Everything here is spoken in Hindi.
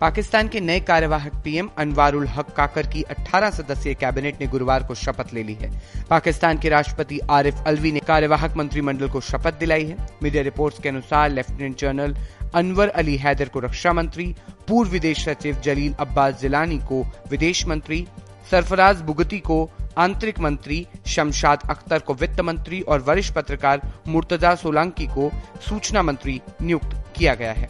पाकिस्तान के नए कार्यवाहक पीएम अनवारुल हक काकर की 18 सदस्यीय कैबिनेट ने गुरुवार को शपथ ले ली है। पाकिस्तान के राष्ट्रपति आरिफ अलवी ने कार्यवाहक मंत्रिमंडल को शपथ दिलाई है। मीडिया रिपोर्ट्स के अनुसार लेफ्टिनेंट जनरल अनवर अली हैदर को रक्षा मंत्री, पूर्व विदेश सचिव जलील अब्बास जिलानी को विदेश मंत्री, सरफराज बुगती को आंतरिक मंत्री, शमशाद अख्तर को वित्त मंत्री और वरिष्ठ पत्रकार मुर्तजा सोलंकी को सूचना मंत्री नियुक्त किया गया है।